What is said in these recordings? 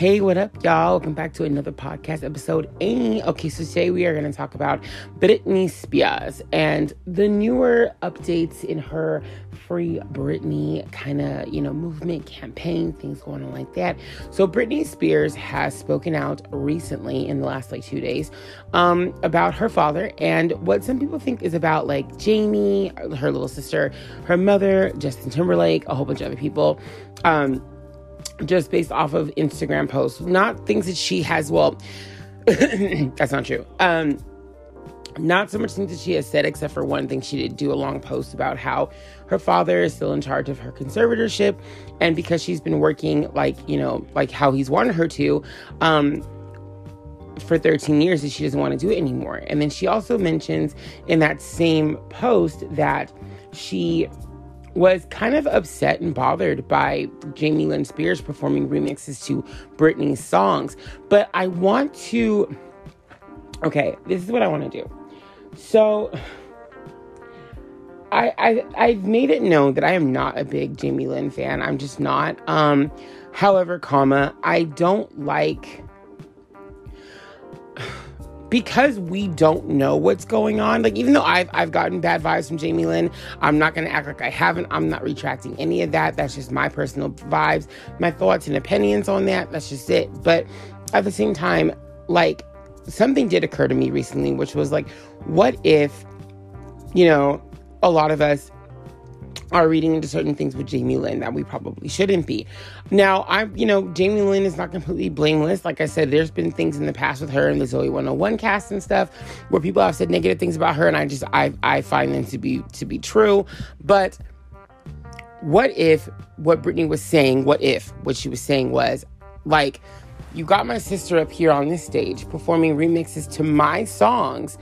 Hey, what up, y'all? Welcome back to another podcast episode. Okay, so today we are going to talk about Britney Spears and the newer updates in her free Britney kind of, you know, movement campaign, things going on like that. So Britney Spears has spoken out recently in the last like two days um, about her father and what some people think is about like Jamie, her little sister, her mother, Justin Timberlake, a whole bunch of other people. Um, just based off of Instagram posts, not things that she has. Well, that's not true. Um, not so much things that she has said, except for one thing she did do a long post about how her father is still in charge of her conservatorship, and because she's been working like you know, like how he's wanted her to, um, for 13 years, that she doesn't want to do it anymore. And then she also mentions in that same post that she was kind of upset and bothered by Jamie Lynn Spears performing remixes to Britney's songs. But I want to. Okay, this is what I want to do. So. I, I I've made it known that I am not a big Jamie Lynn fan. I'm just not. Um, however, comma, I don't like because we don't know what's going on, like even though I've I've gotten bad vibes from Jamie Lynn, I'm not gonna act like I haven't. I'm not retracting any of that. That's just my personal vibes, my thoughts and opinions on that. That's just it. But at the same time, like something did occur to me recently, which was like, what if, you know, a lot of us are reading into certain things with Jamie Lynn that we probably shouldn't be. Now, I'm, you know, Jamie Lynn is not completely blameless. Like I said, there's been things in the past with her and the Zoey 101 cast and stuff where people have said negative things about her, and I just I I find them to be to be true. But what if what Britney was saying, what if what she was saying was like you got my sister up here on this stage performing remixes to my songs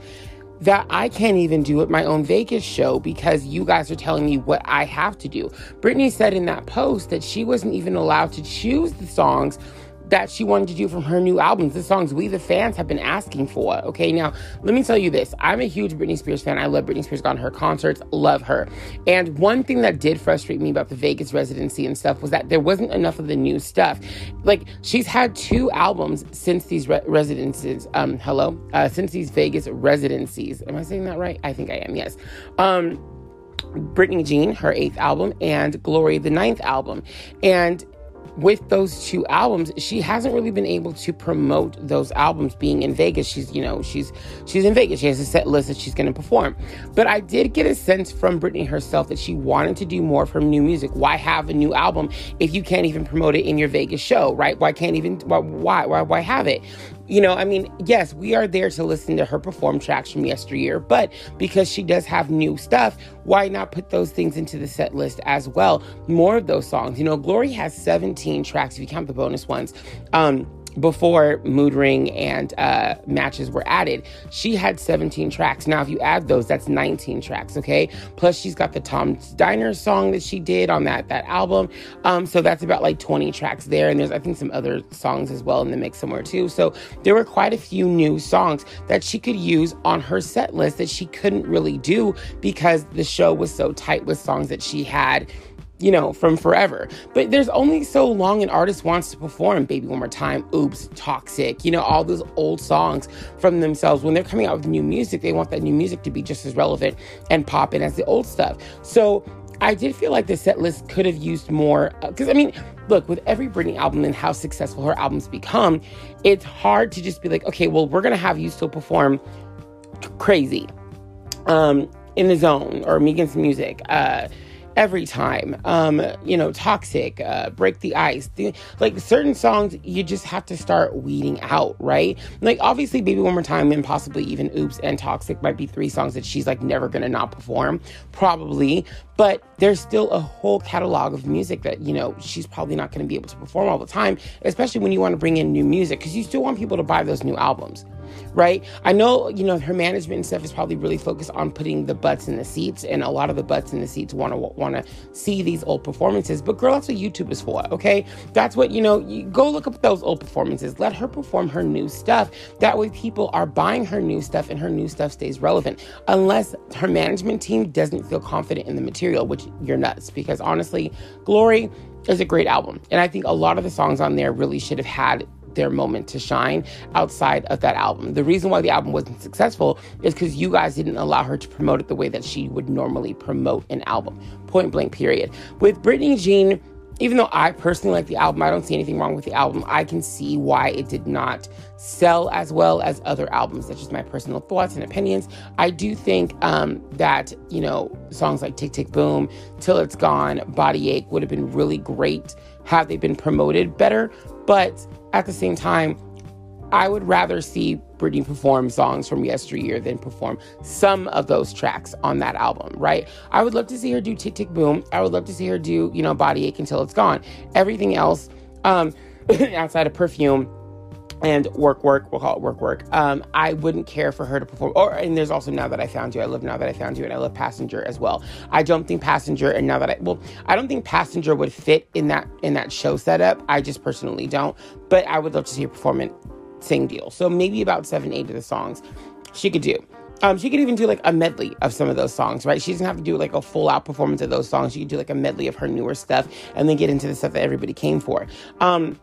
that I can't even do at my own Vegas show because you guys are telling me what I have to do. Britney said in that post that she wasn't even allowed to choose the songs that she wanted to do from her new albums, the songs we, the fans, have been asking for. Okay, now let me tell you this I'm a huge Britney Spears fan. I love Britney Spears, gone her concerts, love her. And one thing that did frustrate me about the Vegas residency and stuff was that there wasn't enough of the new stuff. Like, she's had two albums since these re-. Um, hello? Uh, since these Vegas residencies. Am I saying that right? I think I am, yes. Um, Britney Jean, her eighth album, and Glory, the ninth album. And with those two albums, she hasn't really been able to promote those albums being in Vegas. She's, you know, she's she's in Vegas. She has a set list that she's going to perform. But I did get a sense from Britney herself that she wanted to do more from new music. Why have a new album if you can't even promote it in your Vegas show, right? Why can't even why why why have it? You know, I mean, yes, we are there to listen to her perform tracks from yesteryear, but because she does have new stuff, why not put those things into the set list as well? More of those songs. You know, Glory has 17 tracks if you count the bonus ones. Um, before Mood Ring and uh, matches were added. She had 17 tracks. Now, if you add those, that's 19 tracks, okay? Plus, she's got the Tom's Diner song that she did on that, that album. Um, so that's about like 20 tracks there. And there's, I think, some other songs as well in the mix somewhere too. So there were quite a few new songs that she could use on her set list that she couldn't really do because the show was so tight with songs that she had you know, from forever. But there's only so long an artist wants to perform Baby One More Time, Oops, Toxic, you know, all those old songs from themselves. When they're coming out with new music, they want that new music to be just as relevant and popping as the old stuff. So I did feel like the set list could have used more. Because, uh, I mean, look, with every Britney album and how successful her albums become, it's hard to just be like, okay, well, we're going to have you still perform crazy um, in the zone or Me Against the Music. Uh, every time. Um, you know, Toxic, uh, Break the Ice. The, like certain songs, you just have to start weeding out, right? Like obviously, Baby One More Time and possibly even Oops and Toxic might be three songs that she's like never gonna not perform, probably. But there's still a whole catalog of music that you know she's probably not gonna be able to perform all the time, especially when you want to bring in new music because you still want people to buy those new albums right? I know, you know, her management and stuff is probably really focused on putting the butts in the seats, and a lot of the butts in the seats want to want to see these old performances. But girl, that's what YouTube is for, okay? That's what you know. You go look up those old performances. Let her perform her new stuff. That way, people are buying her new stuff, and her new stuff stays relevant. Unless her management team doesn't feel confident in the material, which you're nuts. Because honestly, Glory is a great album. And I think a lot of the songs on there really should have had their moment to shine outside of that album. The reason why the album wasn't successful is because you guys didn't allow her to promote it the way that she would normally promote an album. Point blank, period. With Britney Jean, even though I personally like the album, I don't see anything wrong with the album. I can see why it did not sell as well as other albums. That's just my personal thoughts and opinions. I do think um, that, you know, songs like Tick Tick Boom, Till It's Gone, Body Ache would have been really great had they been promoted better. But at the same time, I would rather see Britney perform songs from yesteryear than perform some of those tracks on that album, right? I would love to see her do Tick Tick Boom. I would love to see her do, you know, Body Ache Until It's Gone. Everything else, um, outside of Perfume, and work work we'll call it work work um i wouldn't care for her to perform or and there's also now that i found you i love now that i found you and i love passenger as well i don't think passenger and now that i well i don't think passenger would fit in that in that show setup i just personally don't but i would love to see her perform it sing deal. So maybe about seven, eight of the songs she could do. Um, she could even do like a medley of some of those songs, right? She doesn't have to do like a full out performance of those songs. She could do like a medley of her newer stuff and then get into the stuff that everybody came for. Um,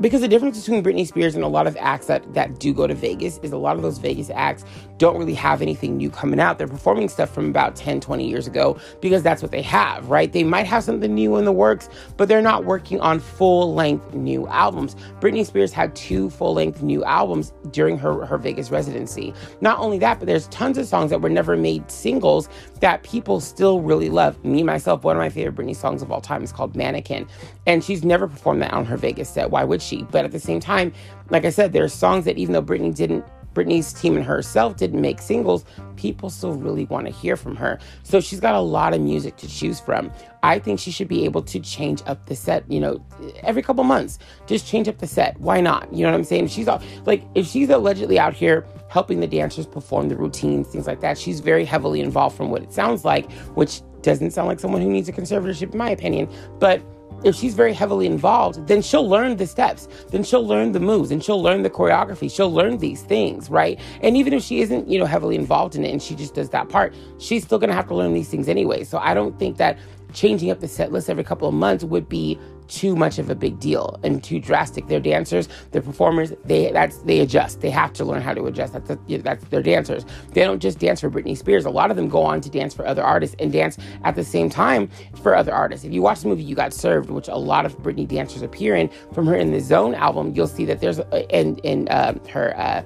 because the difference between Britney Spears and a lot of acts that, that do go to Vegas is a lot of those Vegas acts don't really have anything new coming out. They're performing stuff from about 10, 20 years ago because that's what they have, right? They might have something new in the works, but they're not working on full length new albums. Britney Spears had two full length new albums during her, her Vegas residency. Not only that, but there's tons of songs that were never made singles that people still really love. Me, myself, one of my favorite Britney songs of all time is called Mannequin. And she's never performed that on her Vegas set. Why would she? She. But at the same time, like I said, there are songs that even though Britney didn't Britney's team and herself didn't make singles, people still really want to hear from her. So she's got a lot of music to choose from. I think she should be able to change up the set, you know, every couple months. Just change up the set. Why not? You know what I'm saying? She's all, like, if she's allegedly out here helping the dancers perform the routines, things like that, she's very heavily involved from what it sounds like, which doesn't sound like someone who needs a conservatorship, in my opinion. But if she's very heavily involved, then she'll learn the steps, then she'll learn the moves, and she'll learn the choreography. She'll learn these things, right? And even if she isn't, you know, heavily involved in it and she just does that part, she's still gonna have to learn these things anyway. So I don't think that changing up the set list every couple of months would be too much of a big deal and too drastic. They're dancers, they're performers. They that's they adjust. They have to learn how to adjust. That's a, that's their dancers. They don't just dance for Britney Spears. A lot of them go on to dance for other artists and dance at the same time for other artists. If you watch the movie You Got Served, which a lot of Britney dancers appear in from her in the Zone album, you'll see that there's in in uh, her. Uh,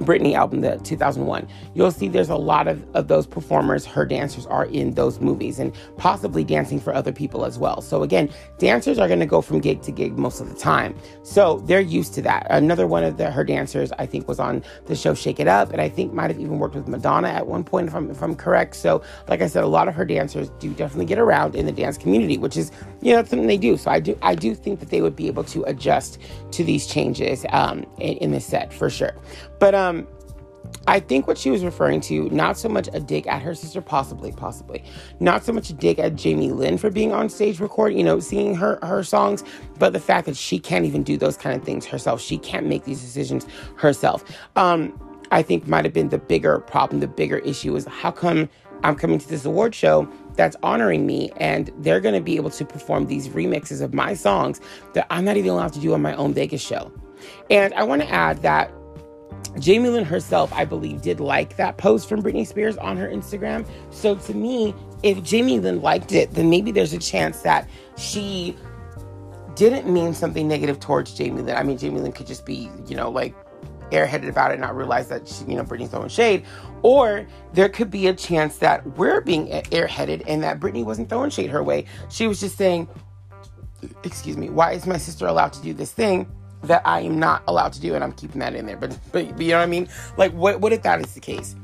Britney album, the 2001, you'll see there's a lot of, of those performers, her dancers are in those movies and possibly dancing for other people as well. So again, dancers are going to go from gig to gig most of the time. So they're used to that. Another one of the, her dancers, I think, was on the show Shake It Up, and I think might have even worked with Madonna at one point, if I'm, if I'm correct. So, like I said, a lot of her dancers do definitely get around in the dance community, which is, you know, something they do. So I do, I do think that they would be able to adjust to these changes um, in, in the set for sure. But um, I think what she was referring to, not so much a dig at her sister, possibly, possibly, not so much a dig at Jamie Lynn for being on stage recording, you know, singing her her songs, but the fact that she can't even do those kind of things herself. She can't make these decisions herself. Um, I think might have been the bigger problem, the bigger issue is how come I'm coming to this award show that's honoring me and they're going to be able to perform these remixes of my songs that I'm not even allowed to do on my own Vegas show. And I want to add that Jamie Lynn herself, I believe, did like that post from Britney Spears on her Instagram. So to me, if Jamie Lynn liked it, then maybe there's a chance that she didn't mean something negative towards Jamie Lynn. I mean, Jamie Lynn could just be, you know, like airheaded about it and not realize that she, you know Britney's throwing shade, or there could be a chance that we're being airheaded and that Britney wasn't throwing shade her way. She was just saying, "Excuse me, why is my sister allowed to do this thing?" That I am not allowed to do, and I'm keeping that in there. But, but, but you know what I mean? Like, what, what if that is the case?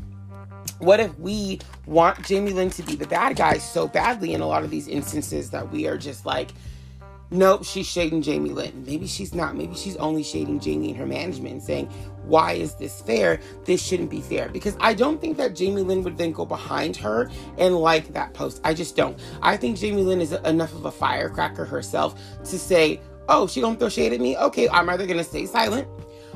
What if we want Jamie Lynn to be the bad guy so badly in a lot of these instances that we are just like, nope, she's shading Jamie Lynn. Maybe she's not. Maybe she's only shading Jamie and her management saying, why is this fair? This shouldn't be fair. Because I don't think that Jamie Lynn would then go behind her and like that post. I just don't. I think Jamie Lynn is enough of a firecracker herself to say, oh, she gonna throw shade at me? Okay, I'm either gonna stay silent,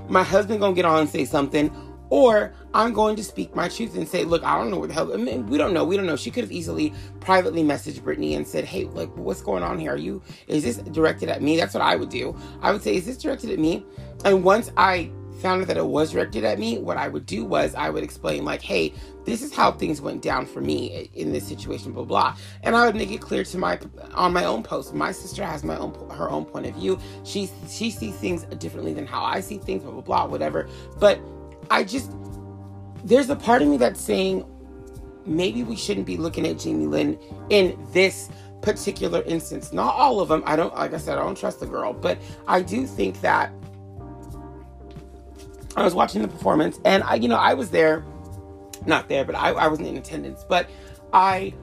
my husband gonna get on and say something, or I'm going to speak my truth and say, look, I don't know what the hell. I mean, we don't know. We don't know. She could have easily privately messaged Britney and said, hey, like, what's going on here? Are you? Is this directed at me? That's what I would do. I would say, is this directed at me? And once I found out that it was directed at me, what I would do was I would explain, like, hey, this is how things went down for me in this situation, blah blah. And I would make it clear to my on my own post. My sister has my own her own point of view. She she sees things differently than how I see things, blah blah blah, whatever. But I just there's a part of me that's saying maybe we shouldn't be looking at Jamie Lynn in this particular instance. Not all of them. I don't like I said I don't trust the girl, but I do think that I was watching the performance, and I, you know, I was there, not there, but I, I wasn't in attendance, but I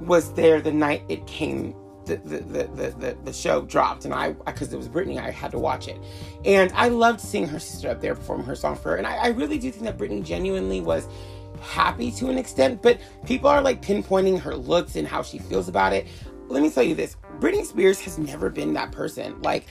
was there the night it came. The, the, the, the, the show dropped and I because it was Britney I had to watch it and I loved seeing her sister up there performing her song for her and I, I really do think that Britney genuinely was happy to an extent, but people are like pinpointing her looks and how she feels about it. Let me tell you this Britney Spears has never been that person. Like,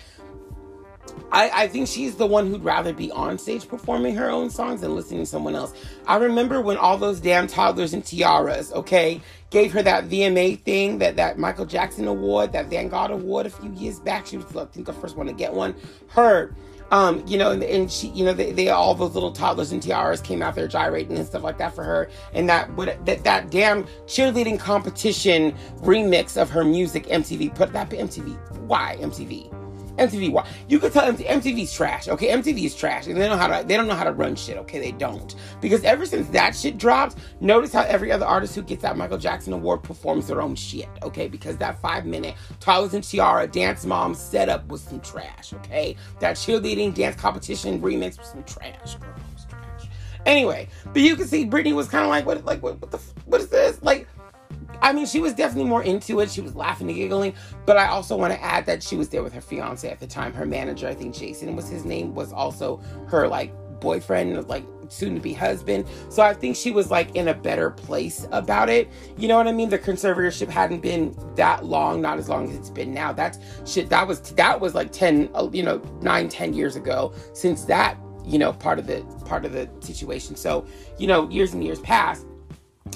I, I think she's the one who'd rather be on stage performing her own songs than listening to someone else. I remember when all those damn toddlers and tiaras, okay, gave her that VMA thing, that that Michael Jackson award, that Vanguard award a few years back. She was, I think, the first one to get one. Her, um, you know, and, and she, you know, they, they, all those little toddlers and tiaras came out there gyrating and stuff like that for her. And that what that that damn cheerleading competition remix of her music, MTV put that MTV. Why MTV? MTV. Why? You could tell MTV, MTV's trash. Okay, MTV is trash, and they don't know how to. They don't know how to run shit. Okay, they don't. Because ever since that shit dropped, notice how every other artist who gets that Michael Jackson award performs their own shit. Okay, because that five minute Toddlers and Tiara Dance Mom setup was some trash. Okay, that cheerleading dance competition remix was some trash. Girl, was trash. Anyway, but you can see Britney was kind of like, what, like, what, what the, what is this? Like I mean, she was definitely more into it. She was laughing and giggling. But I also want to add that she was there with her fiance at the time. Her manager, I think Jason was his name, was also her like boyfriend, like soon to be husband. So I think she was like in a better place about it. You know what I mean? The conservatorship hadn't been that long, not as long as it's been now. That's shit. That was that was like 10, uh, you know, nine, 10 years ago since that, you know, part of the part of the situation. So, you know, years and years passed.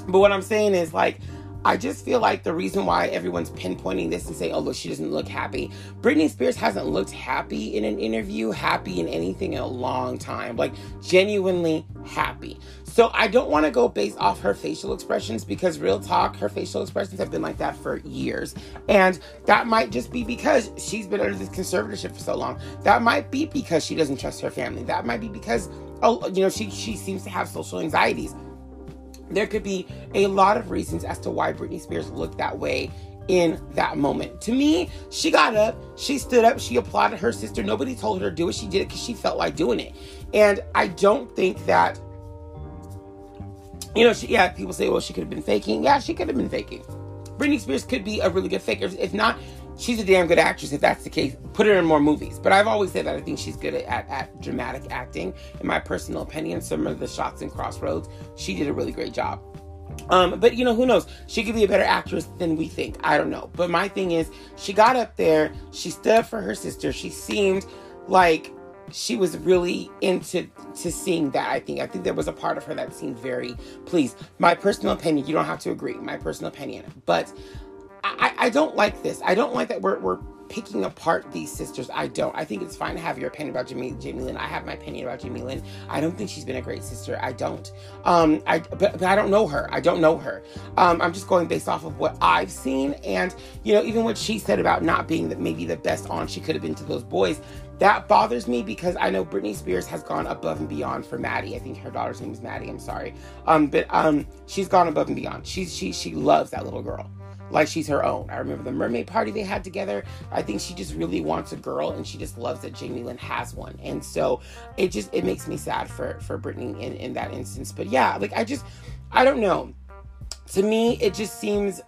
But what I'm saying is like I just feel like the reason why everyone's pinpointing this and saying, oh, look, she doesn't look happy. Britney Spears hasn't looked happy in an interview, happy in anything in a long time, like genuinely happy. So I don't want to go based off her facial expressions because, real talk, her facial expressions have been like that for years. And that might just be because she's been under this conservatorship for so long. That might be because she doesn't trust her family. That might be because, oh, you know, she, she seems to have social anxieties there could be a lot of reasons as to why Britney Spears looked that way in that moment. To me, she got up, she stood up, she applauded her sister. Nobody told her to do it. She did it because she felt like doing it. And I don't think that, you know, she, yeah, people say, well, she could have been faking. Yeah, she could have been faking. Britney Spears could be a really good faker. If not, she's a damn good actress if that's the case. Put her in more movies. But I've always said that I think she's good at, at, at, dramatic acting. In my personal opinion, some of the shots in Crossroads, she did a really great job. Um, but you know, who knows? She could be a better actress than we think. I don't know. But my thing is, she got up there, she stood up for her sister. She seemed like she was really into to seeing that. I think I think there was a part of her that seemed very pleased. My personal opinion, you don't have to agree. My personal opinion, but I, I don't like this. I don't like that we're, we're picking apart these sisters. I don't. I think it's fine to have your opinion about Jamie, Jamie Lynn. I have my opinion about Jamie Lynn. I don't think she's been a great sister. I don't. Um, I but, but I don't know her. I don't know her. Um, I'm just going based off of what I've seen, and you know, even what she said about not being that maybe the best aunt she could have been to those boys. That bothers me because I know Britney Spears has gone above and beyond for Maddie. I think her daughter's name is Maddie. I'm sorry, um, but um, she's gone above and beyond. She's she she loves that little girl like she's her own. I remember the mermaid party they had together. I think she just really wants a girl and she just loves that Jamie Lynn has one. And so it just it makes me sad for for Britney in, in that instance. But yeah, like I just I don't know. To me, it just seems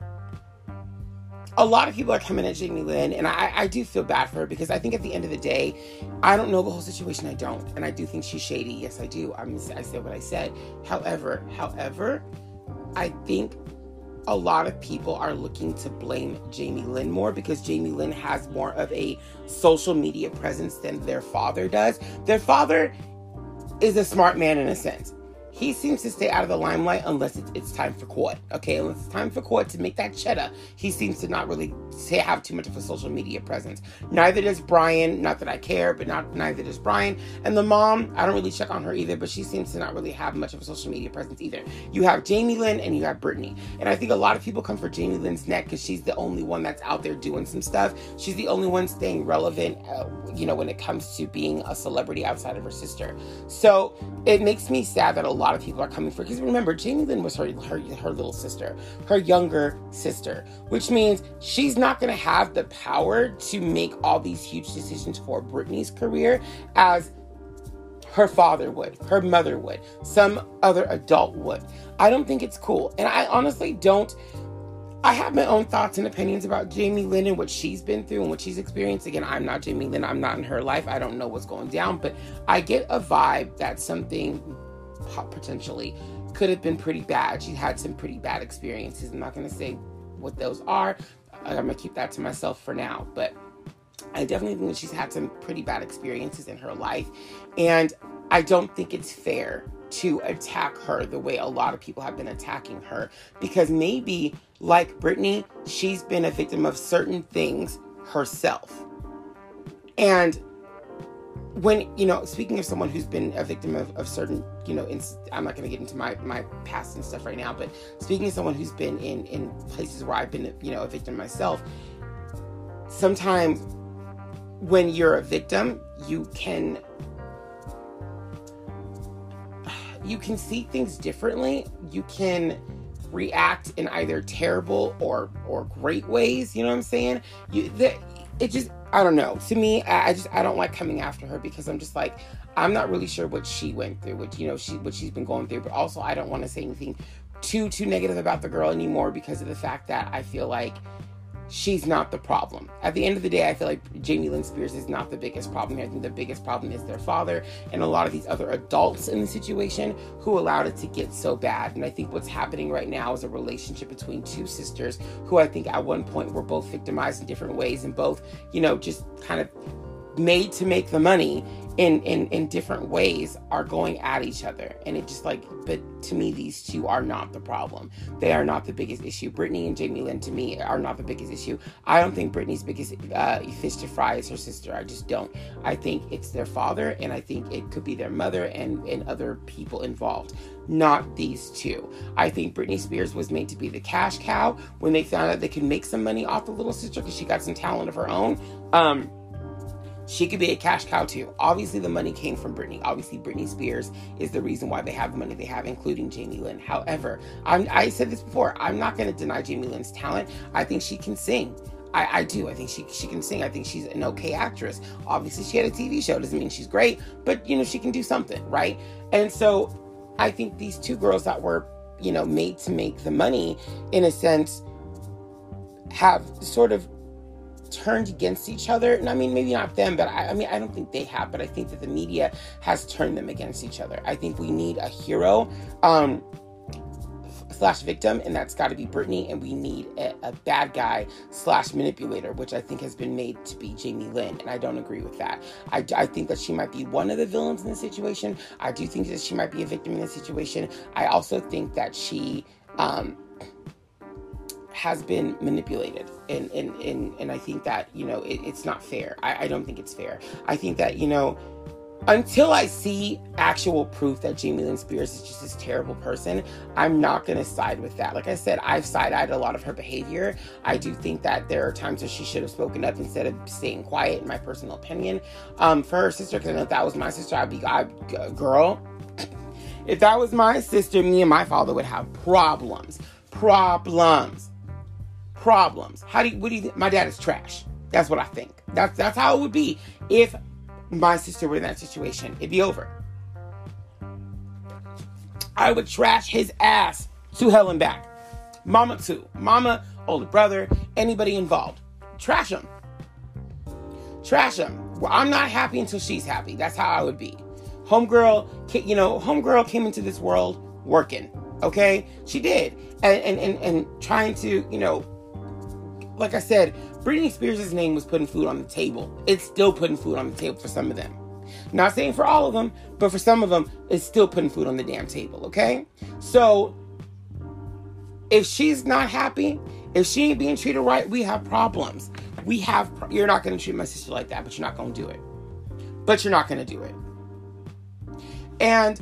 a lot of people are coming at Jamie Lynn, and I, I do feel bad for her because I think at the end of the day, I don't know the whole situation. I don't, and I do think she's shady. Yes, I do. I'm, I said what I said. However, however, I think a lot of people are looking to blame Jamie Lynn more because Jamie Lynn has more of a social media presence than their father does. Their father is a smart man in a sense. He seems to stay out of the limelight unless it's, it's time for court. Okay, unless it's time for court to make that cheddar, he seems to not really say, have too much of a social media presence. Neither does Brian. Not that I care, but not neither does Brian. And the mom, I don't really check on her either, but she seems to not really have much of a social media presence either. You have Jamie Lynn and you have Britney, and I think a lot of people come for Jamie Lynn's neck because she's the only one that's out there doing some stuff. She's the only one staying relevant, uh, you know, when it comes to being a celebrity outside of her sister. So it makes me sad that a lot lot of people are coming for. Because remember, Jamie Lynn was her, her her little sister, her younger sister, which means she's not going to have the power to make all these huge decisions for Britney's career as her father would, her mother would, some other adult would. I don't think it's cool. And I honestly don't. I have my own thoughts and opinions about Jamie Lynn and what she's been through and what she's experienced. Again, I'm not Jamie Lynn. I'm not in her life. I don't know what's going down, but I get a vibe that something potentially could have been pretty bad. She had some pretty bad experiences. I'm not going to say what those are. I'm going to keep that to myself for now. But I definitely think she's had some pretty bad experiences in her life. And I don't think it's fair to attack her the way a lot of people have been attacking her. Because maybe, like Britney, she's been a victim of certain things herself. And when you know speaking of someone who's been a victim of, of certain you know i'm not going to get into my my past and stuff right now but speaking of someone who's been in in places where i've been you know a victim myself sometimes when you're a victim you can you can see things differently. You can react in either terrible or or great ways you know what i'm saying? You the, it just I don't know. To me, I, I, just I don't like coming after her because I'm just like I'm not really sure what she went through, what you know she what she's been going through. But also, I don't want to say anything too too negative about the girl anymore because of the fact that I feel like she's not the problem. At the end of the day, I feel like Jamie Lynn Spears is not the biggest problem here. I think the biggest problem is their father and a lot of these other adults in the situation who allowed it to get so bad. And I think what's happening right now is a relationship between two sisters who I think at one point were both victimized in different ways and both, you know, just kind of made to make the money in, in in different ways are going at each other. And it just like but to me these two are not the problem. They are not the biggest issue. Britney and jamie lynn to me are not the biggest issue. I don't think britney's biggest uh, fish to fry is her sister. I just don't. I think it's their father and i think it could be their mother and and other people involved. Not these two. I think Britney Spears was made to be the cash cow when they found out they could make some money off the little sister because she got some talent of her own. Um, she could be a cash cow too. Obviously, the money came from Britney. Obviously, Britney Spears is the reason why they have the money they have, including Jamie Lynn. However, I'm, I said this before. I'm not going to deny Jamie Lynn's talent. I think she can sing. I, I, do. I think she she can sing. I think she's an okay actress. Obviously, she had a TV show. Doesn't mean she's great, but you know she can do something, right? And so, I think these two girls that were you know made to make the money, in a sense, have sort of turned against each other. And I mean, maybe not them, but I, I, mean, I don't think they have, but I think that the media has turned them against each other. I think we need a hero. Um, slash victim, and that's got to be Britney, and we need a, a, bad guy slash manipulator, which I think has been made to be Jamie Lynn, and I don't agree with that. I, I think that she might be one of the villains in the situation. I do think that she might be a victim in the situation. I also think that she um, has been manipulated and and and, and i think that you know it, it's not fair I, I don't think it's fair i think that you know until I see actual proof that Jamie Lynn Spears is just this terrible person, I'm not going to side with that. Like I said, I've side eyed a lot of her behavior. I do think that there are times where she should have spoken up instead of staying quiet, in my personal opinion. Um, for her sister, because I know if that was my sister, I'd be, I'd, girl, if that was my sister, me and my father would have problems. Problems problems. How do you, what do you think? My dad is trash. That's what I think. That's that's how it would be if my sister were in that situation. It'd be over. I would trash his ass to hell and back. Mama too. Mama, older brother, anybody involved. Trash him. Trash him. Well, I'm not happy until she's happy. That's how I would be. Homegirl, you know, homegirl came into this world working. Okay, she did, and and and, and trying to, you know, like I said, Britney Spears' name was putting food on the table. It's still putting food on the table for some of them. Not saying for all of them, but for some of them, it's still putting food on the damn table, okay? So if she's not happy, if she ain't being treated right, we have problems. We have, you're not gonna treat my sister like that, but you're not gonna do it. But you're not gonna do it. And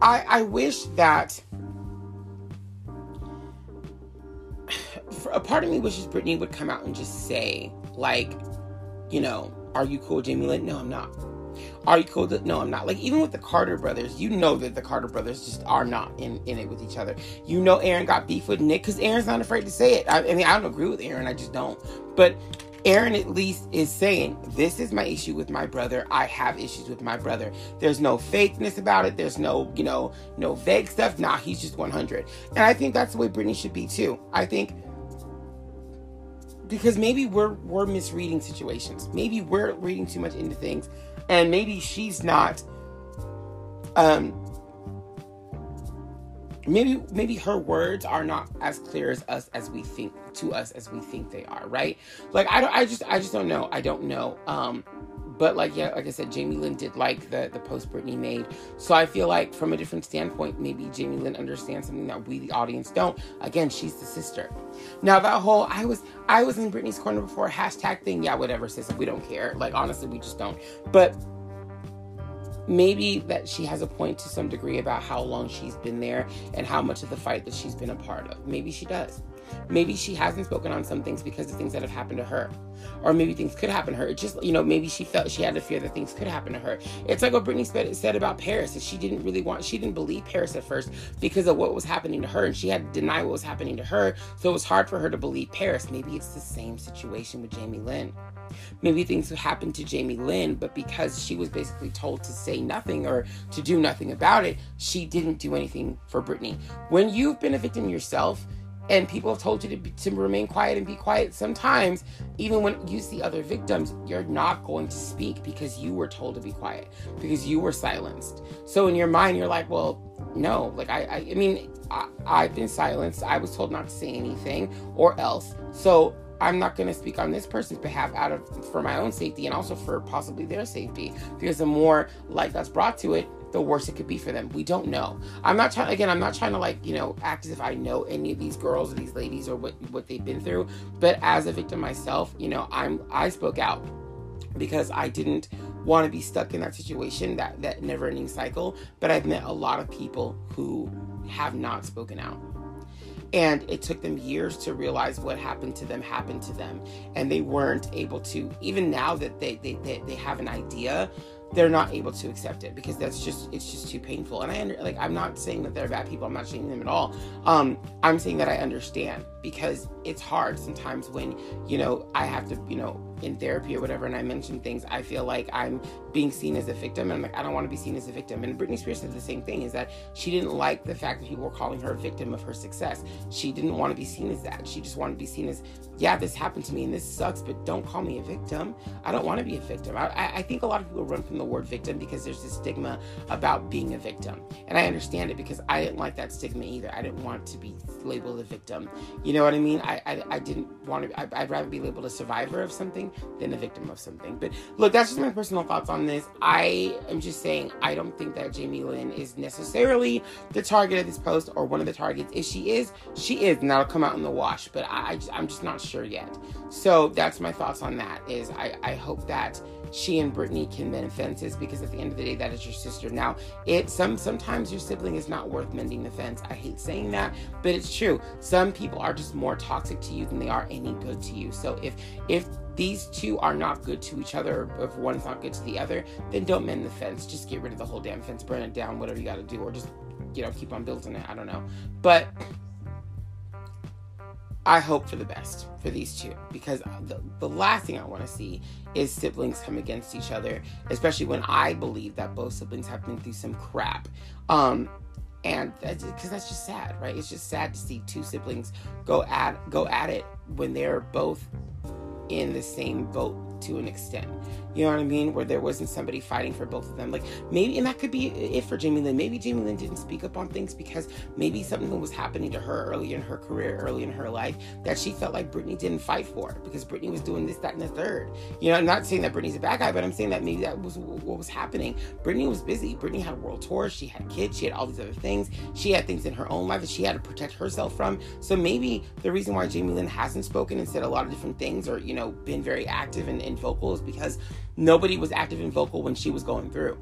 I, I wish that a part of me wishes Britney would come out and just say, like, you know, are you cool, Jamie Lynn? No, I'm not. Are you cool? No, I'm not. Like even with the Carter brothers, you know that the Carter brothers just are not in, in it with each other. You know, Aaron got beef with Nick because Aaron's not afraid to say it. I, I mean, I don't agree with Aaron. I just don't. But Aaron at least is saying, This is my issue with my brother. I have issues with my brother. There's no fakeness about it. There's no, you know, no vague stuff. Nah, he's just 100. And I think that's the way Britney should be too. I think because maybe we're we're misreading situations. Maybe we're reading too much into things, and maybe she's not. Um. Maybe maybe her words are not as clear as us as we think to us as we think they are. Right? Like I don't. I just I just don't know. I don't know. Um. But like yeah, like I said, Jamie Lynn did like the the post Britney made. So I feel like from a different standpoint, maybe Jamie Lynn understands something that we the audience don't. Again, she's the sister. Now that whole I was I was in Britney's corner before hashtag thing, yeah, whatever, sis. We don't care. Like honestly, we just don't. But maybe that she has a point to some degree about how long she's been there and how much of the fight that she's been a part of. Maybe she does. Maybe she hasn't spoken on some things because of things that have happened to her. Or maybe things could happen to her. It just, you know, maybe she felt she had a fear that things could happen to her. It's like what Britney said about Paris, that she didn't really want, she didn't believe Paris at first because of what was happening to her. And she had to deny what was happening to her. So it was hard for her to believe Paris. Maybe it's the same situation with Jamie Lynn. Maybe things happened to Jamie Lynn, but because she was basically told to say nothing or to do nothing about it, she didn't do anything for Britney. When you've been a victim yourself, and people have told you to, be, to remain quiet and be quiet sometimes even when you see other victims you're not going to speak because you were told to be quiet because you were silenced. So in your mind you're like well no like i i, I mean I, i've been silenced. I was told not to say anything or else. So I'm not going to speak on this person's behalf out of for my own safety and also for possibly their safety because the more light that's brought to it, the worse it could be for them. We don't know. I'm not trying again, I'm not trying to like, you know, act as if I know any of these girls or these ladies or what what they've been through, but as a victim myself, you know, I'm I spoke out because I didn't want to be stuck in that situation, that that never-ending cycle, but I've met a lot of people who have not spoken out. And it took them years to realize what happened to them happened to them. And they weren't able to, even now that they, they, they, they have an idea, they're not able to accept it because that's just it's just too painful. And i under, like i'm not saying that they're bad people. I'm not shaming them at all. Um i'm saying that i understand because it's hard sometimes when you know i have to you know in therapy or whatever and I mention things, I feel like I'm being seen as a victim. And I'm like, I don't want to be seen as a victim. And Britney Spears said the same thing is that she didn't like the fact that people were calling her a victim of her success. She didn't want to be seen as that. She just wanted to be seen as, yeah, this happened to me and this sucks, but don't call me a victim. I don't want to be a victim. I, I think a lot of people run from the word victim because there's this stigma about being a victim. And I understand it because I didn't like that stigma either. I didn't want to be labeled a victim. You know what I mean? I, I, I didn't want to, I, I'd rather be labeled a survivor of something than a victim of something. But look, that's just my personal thoughts on this. I am just saying I don't think that Jamie Lynn is necessarily the target of this post or one of the targets. If she is, she is, and that'll come out in the wash. But I, I just, I'm just not sure yet. So that's my thoughts on that. Is I, I hope that she and Britney can mend fences because at the end of the day, that is your sister. Now, it some sometimes your sibling is not worth mending the fence. I hate saying that, but it's true. Some people are just more toxic to you than they are any good to you. So if if these two are not good to each other, if one's not good to the other, then don't mend the fence. Just get rid of the whole damn fence, burn it down, whatever you got to do, or just you know keep on building it. I don't know, but I hope for the best for these two because the, the last thing I want to see is siblings come against each other, especially when I believe that both siblings have been through some crap. Um, and because that's, that's just sad, right? It's just sad to see two siblings go at go at it when they're both in the same boat to an extent. You know what I mean? Where there wasn't somebody fighting for both of them. Like maybe, and that could be it for Jamie Lynn. Maybe Jamie Lynn didn't speak up on things because maybe something was happening to her early in her career, early in her life, that she felt like Britney didn't fight for because Britney was doing this, that, and the third. You know, I'm not saying that Britney's a bad guy, but I'm saying that maybe that was what was happening. Britney was busy. Britney had world tour. She had kids. She had all these other things. She had things in her own life that she had to protect herself from. So maybe the reason why Jamie Lynn hasn't spoken and said a lot of different things or, you know, been very active and, and vocal is because nobody was active and vocal when she was going through.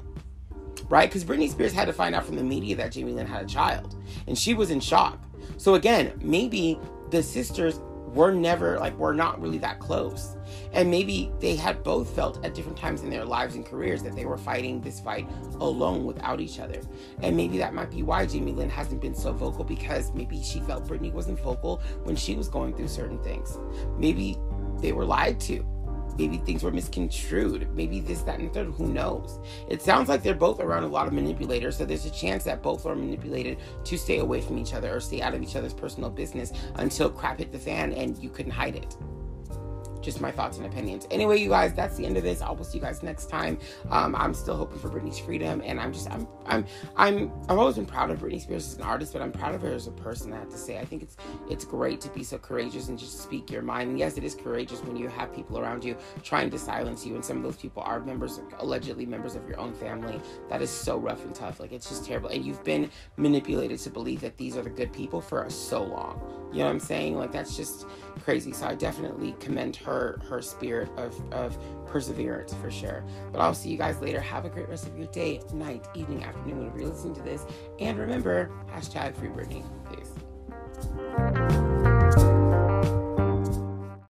Right? Because Britney Spears had to find out from the media that Jamie Lynn had a child. And she was in shock. So again, maybe the sisters were never like were not really that close. And maybe they had both felt at different times in their lives and careers that they were fighting this fight alone without each other. And maybe that might be why Jamie Lynn hasn't been so vocal because maybe she felt Britney wasn't vocal when she was going through certain things. Maybe they were lied to maybe things were misconstrued. Maybe this, that, and third. Who knows? It sounds like they're both around a lot of manipulators, so there's a chance that both are manipulated to stay away from each other or stay out of each other's personal business until crap hit the fan and you couldn't hide it just my thoughts and opinions. Anyway, you guys, that's the end of this. I will see you guys next time. Um, I'm still hoping for Britney's freedom, and I'm just I'm I'm I'm I've always been proud of Britney Spears as an artist, but I'm proud of her as a person. I have to say, I think it's it's great to be so courageous and just speak your mind. And yes, it is courageous when you have people around you trying to silence you, and some of those people are members, allegedly members of your own family. That is so rough and tough. Like it's just terrible, and you've been manipulated to believe that these are the good people for so long. You know what I'm saying? Like that's just crazy. So I definitely commend her her spirit of of perseverance for sure. But I'll see you guys later. Have a great rest of your day, night, evening, afternoon whenever you're listening to this. And remember, hashtag free Britney. Peace.